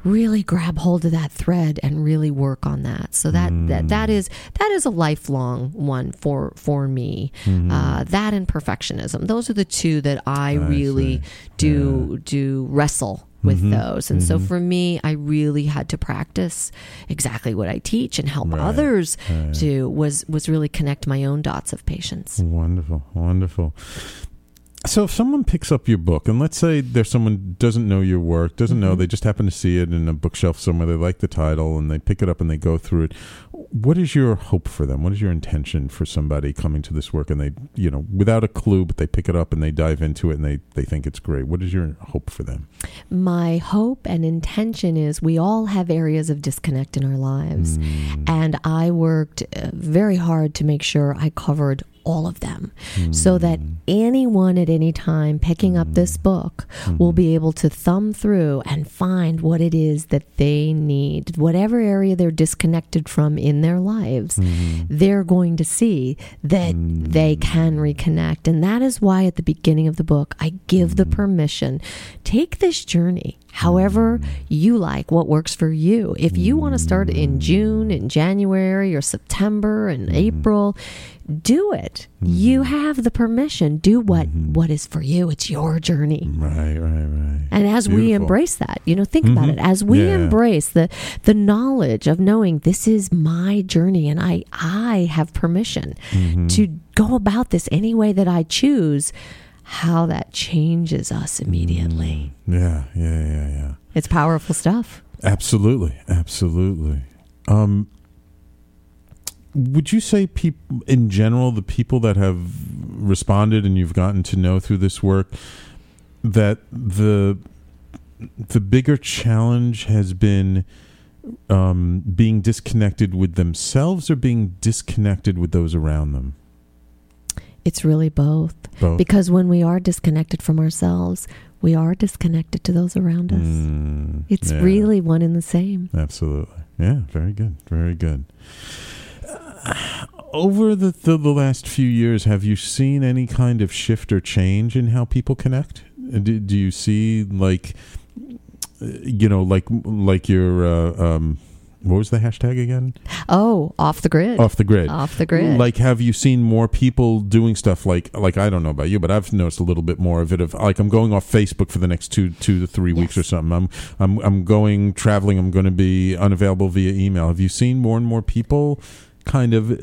really grab hold of that thread and really work on that so that that, that Mm. is that is a lifelong one for for me Mm-hmm. uh, that and perfectionism those are the two that i, really see. do do wrestle with Mm-hmm. those and so for me i really had to practice exactly what i teach and help Right, others right. to was was really connect my own dots of patience Wonderful, wonderful. So if someone picks up your book, and let's say there's someone doesn't know your work, doesn't know, they just happen to see it in a bookshelf somewhere, they like the title, and they pick it up and they go through it. What is your hope for them? What is your intention for somebody coming to this work and they, you know, without a clue, but they pick it up and they dive into it and they, they think it's great? What is your hope for them? my hope and intention is we all have areas of disconnect in our lives. And I worked uh, very hard to make sure I covered all of them so that anyone at any time picking up this book will be able to thumb through and find what it is that they need. Whatever area they're disconnected from in their lives, they're going to see that they can reconnect. And that is why at the beginning of the book, I give the permission take this journey however you like, what works for you. If you want to start in June, in January, or September, and April, do it. You have the permission. Do what what is for you. It's your journey. Right, right, right. And as we embrace that, you know, think about it. As we Yeah. embrace the the knowledge of knowing this is my journey and I I have permission Mm-hmm. to go about this any way that I choose, how that changes us immediately. Yeah, yeah, yeah, yeah. It's powerful stuff. Absolutely, absolutely. Um, would you say people in general, the people that have responded and you've gotten to know through this work, that the the bigger challenge has been um, being disconnected with themselves or being disconnected with those around them? It's really both. Both. Because when we are disconnected from ourselves, we are disconnected to those around us. Mm, It's yeah. really one and the same. Absolutely. Yeah, very good. Very good. Over the, the, the last few years, have you seen any kind of shift or change in how people connect? Uh, Do, do you see, like, uh, you know, like like your, uh, um, what was the hashtag again? Oh, off the grid. Off the grid. Off the grid. Like, have you seen more people doing stuff like, like I don't know about you, but I've noticed a little bit more of it. Of like, I'm going off Facebook for the next two, two to three weeks or something. I'm, I'm, I'm going traveling. I'm going to be unavailable via email. Have you seen more and more people kind of uh,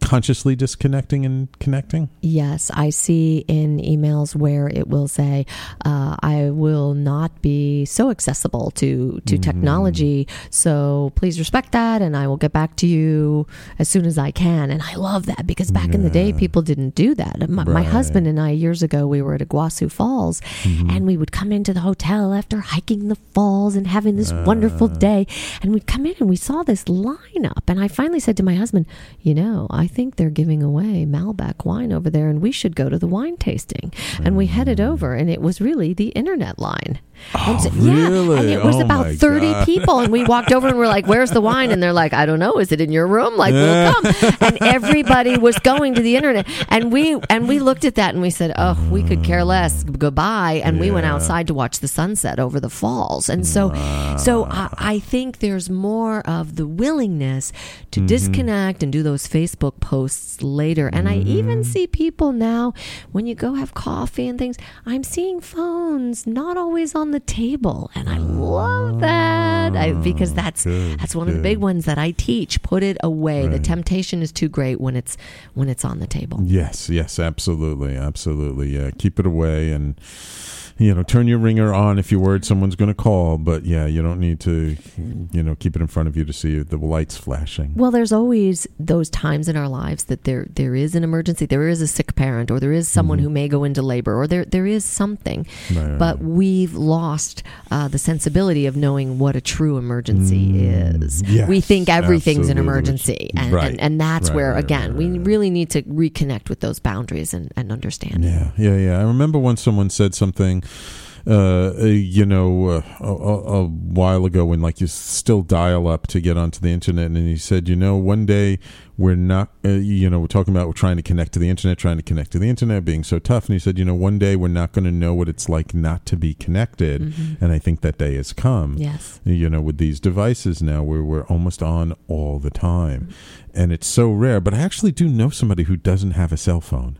consciously disconnecting and connecting? Yes, I see in emails where it will say, uh, "I will not be so accessible to to Mm-hmm. technology, so please respect that, and I will get back to you as soon as I can." And I love that because back in the day, people didn't do that. My, my husband and I years ago, we were at Iguazu Falls, Mm-hmm. and we would come into the hotel after hiking the falls and having this wonderful Ah. day, and we'd come in and we saw this lineup, and I finally said to my husband, "You know, I think they're giving away Malbec wine over there, and we should go to the wine tasting." And we headed mm. over, and it was really the internet line. And so- yeah, and it was Oh about 30 God. people. And we walked over and we're like, Where's the wine? And they're like, I don't know. Is it in your room? Like, we'll come. And everybody was going to the internet. And we and we looked at that and we said, Oh, we could care less. Goodbye. And we went outside to watch the sunset over the falls. And so so I, I think there's more of the willingness to Mm-hmm. disconnect and do those Facebook posts later. And I even see people now when you go have coffee and things, I'm seeing phones not always on the table. And I love ah, that. I, because that's good, that's one of the big ones that I teach. Put it away. The temptation is too great when it's when it's on the table. Yes, yes, absolutely, absolutely. Yeah, keep it away and you know, turn your ringer on if you're worried someone's going to call. But yeah, you don't need to, you know, keep it in front of you to see the lights flashing. Well, there's always those times in our lives that there there is an emergency, there is a sick parent, or there is someone who may go into labor, or there there is something. Mm-hmm. Right, But right. we've lost uh, the sensibility of knowing what a true emergency is. Mm, yes, we think everything's an emergency, and, Right. and, and that's where again we really need to reconnect with those boundaries and, and understand. Yeah, yeah, yeah. I remember when someone said something, uh, uh, you know, uh, a, a, a while ago when like you still dial up to get onto the internet, and he said, you know, one day we're not, uh, you know, we're talking about we're trying to connect to the internet, trying to connect to the internet, being so tough, and he said, you know, one day we're not going to know what it's like not to be connected, and I think that day has come Yes. you know, with these devices now where we're almost on all the time. And it's so rare. But I actually do know somebody who doesn't have a cell phone.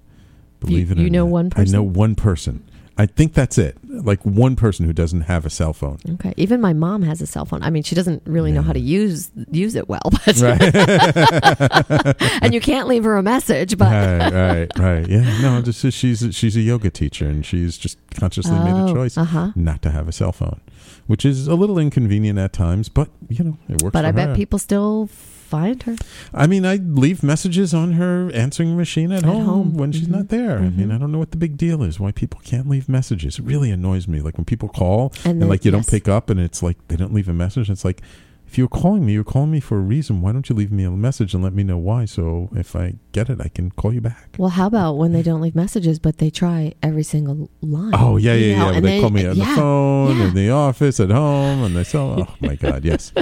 Believe it or you know not. one I know one person. I think that's it. Like one person who doesn't have a cell phone. Okay. Even my mom has a cell phone. I mean, she doesn't really know how to use use it well, [LAUGHS] but [LAUGHS] and you can't leave her a message. But right, right, right. Yeah, no, just she's she's a yoga teacher and she's just consciously made a Oh, choice uh-huh. not to have a cell phone, which is a little inconvenient at times, but you know it works. but I bet people still find her. I mean, I leave messages on her answering machine at, At home, home. when she's Mhm. not there. I mean, Mhm. I don't know what the big deal is. Why people can't leave messages? It really annoys me. Like when people call And and, then- like you don't pick up, and it's like they don't leave a message. It's like if you're calling me, you're calling me for a reason. Why don't you leave me a message and let me know why? So if I get it, I can call you back. Well, how about when they don't leave messages, but they try every single line? Oh yeah, yeah, yeah. And they, call me on yeah, the phone, yeah. in the office, at home, and they say, "Oh my God, yes."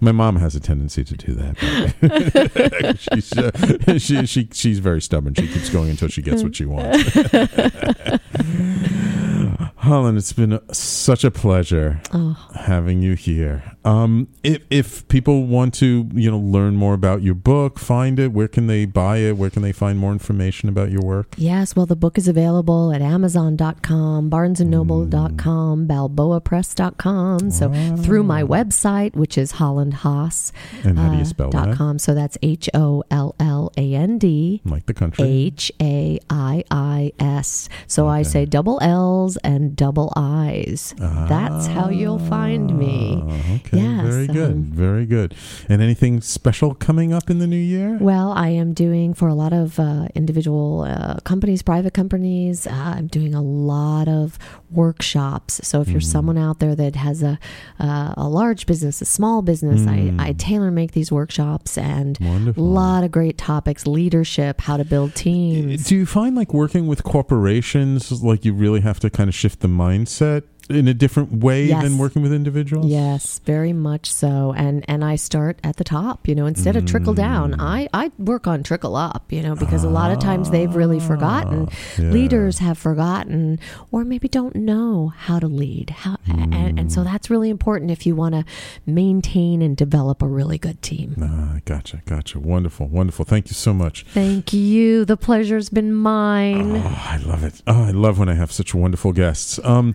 My mom has a tendency to do that. [LAUGHS] she's, uh, she, she, she's very stubborn. She keeps going until she gets what she wants. [LAUGHS] Holland, it's been such a pleasure Oh, having you here. Um, if if people want to, you know, learn more about your book, find it. Where can they buy it? Where can they find more information about your work? yes. Well, the book is available at Amazon.com, BarnesandNoble.com, BalboaPress.com. So through my website, which is Holland Haiis. And how do you uh, spell that? com. So that's H O L L A N D. Like the country. H A I I S. So I say double L's and double I's. That's how you'll find me. Ah, Okay, Yes, very good, um, very good. And anything special coming up in the new year? Well, I am doing for a lot of uh, individual uh, companies, private companies. Uh, I'm doing a lot of workshops. So if you're someone out there that has a uh, a large business, a small business, I, I tailor make these workshops and a lot of great topics: leadership, how to build teams. Do you find like working with corporations, like you really have to kind of shift the mindset in a different way Yes. than working with individuals? Yes, very much so. And and I start at the top, you know, instead of trickle Mm. down, I I work on trickle up, you know, because a lot of times they've really forgotten. Ah, yeah. Leaders have forgotten or maybe don't know how to lead. How and, and Mm. so that's really important if you want to maintain and develop a really good team. Ah, gotcha, gotcha. Wonderful, wonderful. Thank you so much. Thank you. The pleasure's been mine. Oh, I love it. Oh, I love when I have such wonderful guests. Um,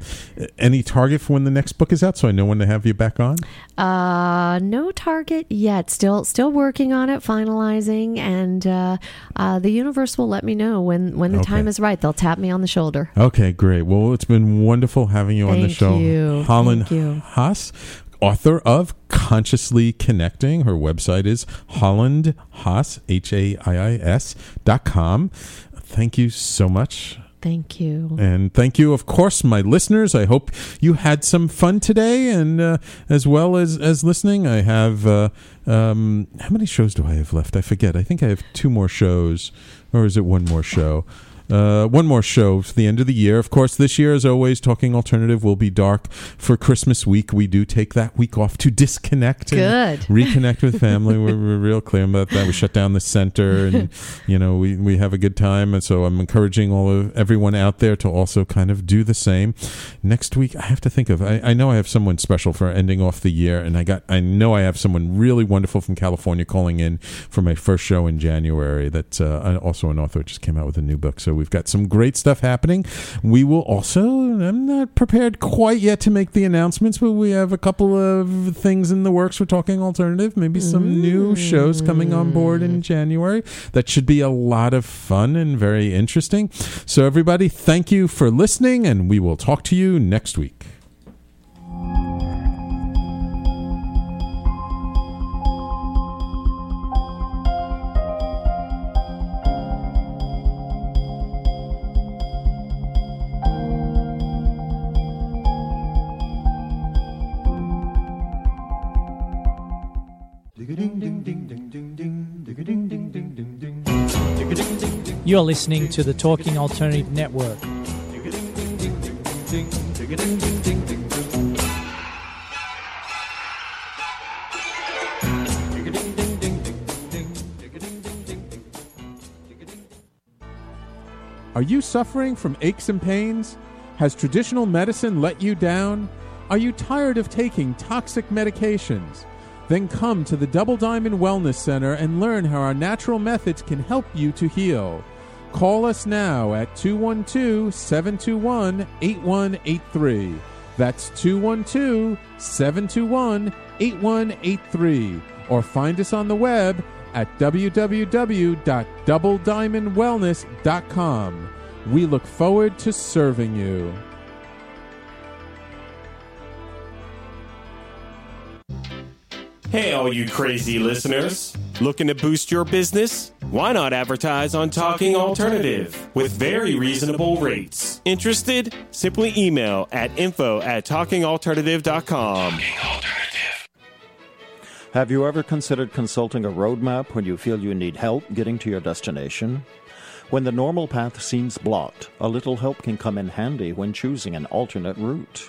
any target for when the next book is out, so I know when to have you back on? Uh, no target yet. Still, still working on it, finalizing, and uh, uh, the universe will let me know when when the Okay. time is right. They'll tap me on the shoulder. Okay, great. Well, it's been wonderful having you on the show. you. Holland Thank you. Haiis, author of Consciously Connecting. Her website is Holland Haiis, H A I I S dot com. Thank you so much. Thank you. And thank you, of course, my listeners. I hope you had some fun today, and uh, as well as as listening. I have uh, um, how many shows do I have left? I forget. I think I have two more shows, or is it one more show? Uh, one more show for the end of the year. Of course, this year, as always, Talking Alternative will be dark for Christmas week. We do take that week off to disconnect and Good. [LAUGHS] reconnect with family. we're, we're real clear about that. We shut down the center, and you know we we have a good time. And so I'm encouraging all of everyone out there to also kind of do the same. Next week, I have to think of. I, I know I have someone special for ending off the year, and I got. I know I have someone really wonderful from California calling in for my first show in January. That's uh, also an author just came out with a new book. So we've got some great stuff happening. We will also. I'm not prepared quite yet to make the announcements, but we have a couple of things in the works for Talking Alternative. Maybe some new shows coming on board in mm. January. That should be a lot of fun and very interesting. So, everybody, thank you for listening, and we will talk to you next week. You're listening to the Talking Alternative Network. Are you suffering from aches and pains? Has traditional medicine let you down? Are you tired of taking toxic medications? Then come to the Double Diamond Wellness Center and learn how our natural methods can help you to heal. Call us now at 212 721 8183. That's 212 721 8183. Or find us on the web at www.doublediamondwellness.com. We look forward to serving you. Hey, all you crazy listeners. Looking to boost your business? Why not advertise on Talking Alternative with very reasonable rates? Interested? Simply email at info at talkingalternative.com. Have you ever considered consulting a roadmap when you feel you need help getting to your destination? When the normal path seems blocked, a little help can come in handy when choosing an alternate route.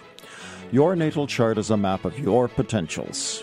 Your natal chart is a map of your potentials.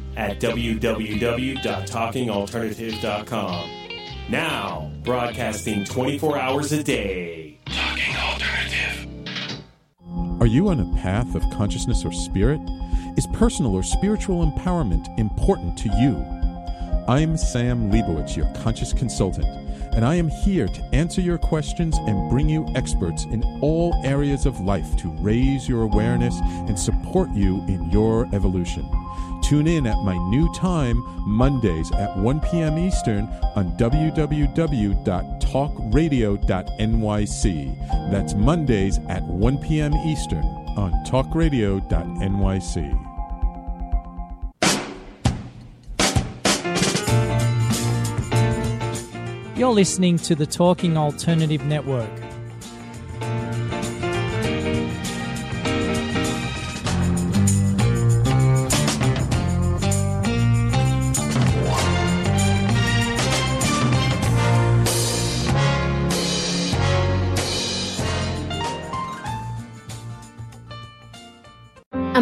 at www.talkingalternative.com. Now, broadcasting 24 hours a day. Talking Alternative. Are you on a path of consciousness or spirit? Is personal or spiritual empowerment important to you? I'm Sam Leibowitz, your conscious consultant, and I am here to answer your questions and bring you experts in all areas of life to raise your awareness and support you in your evolution. Tune in at my new time, Mondays at 1 p.m. Eastern on www.talkradio.nyc. That's Mondays at 1 p.m. Eastern on talkradio.nyc. You're listening to the Talking Alternative Network.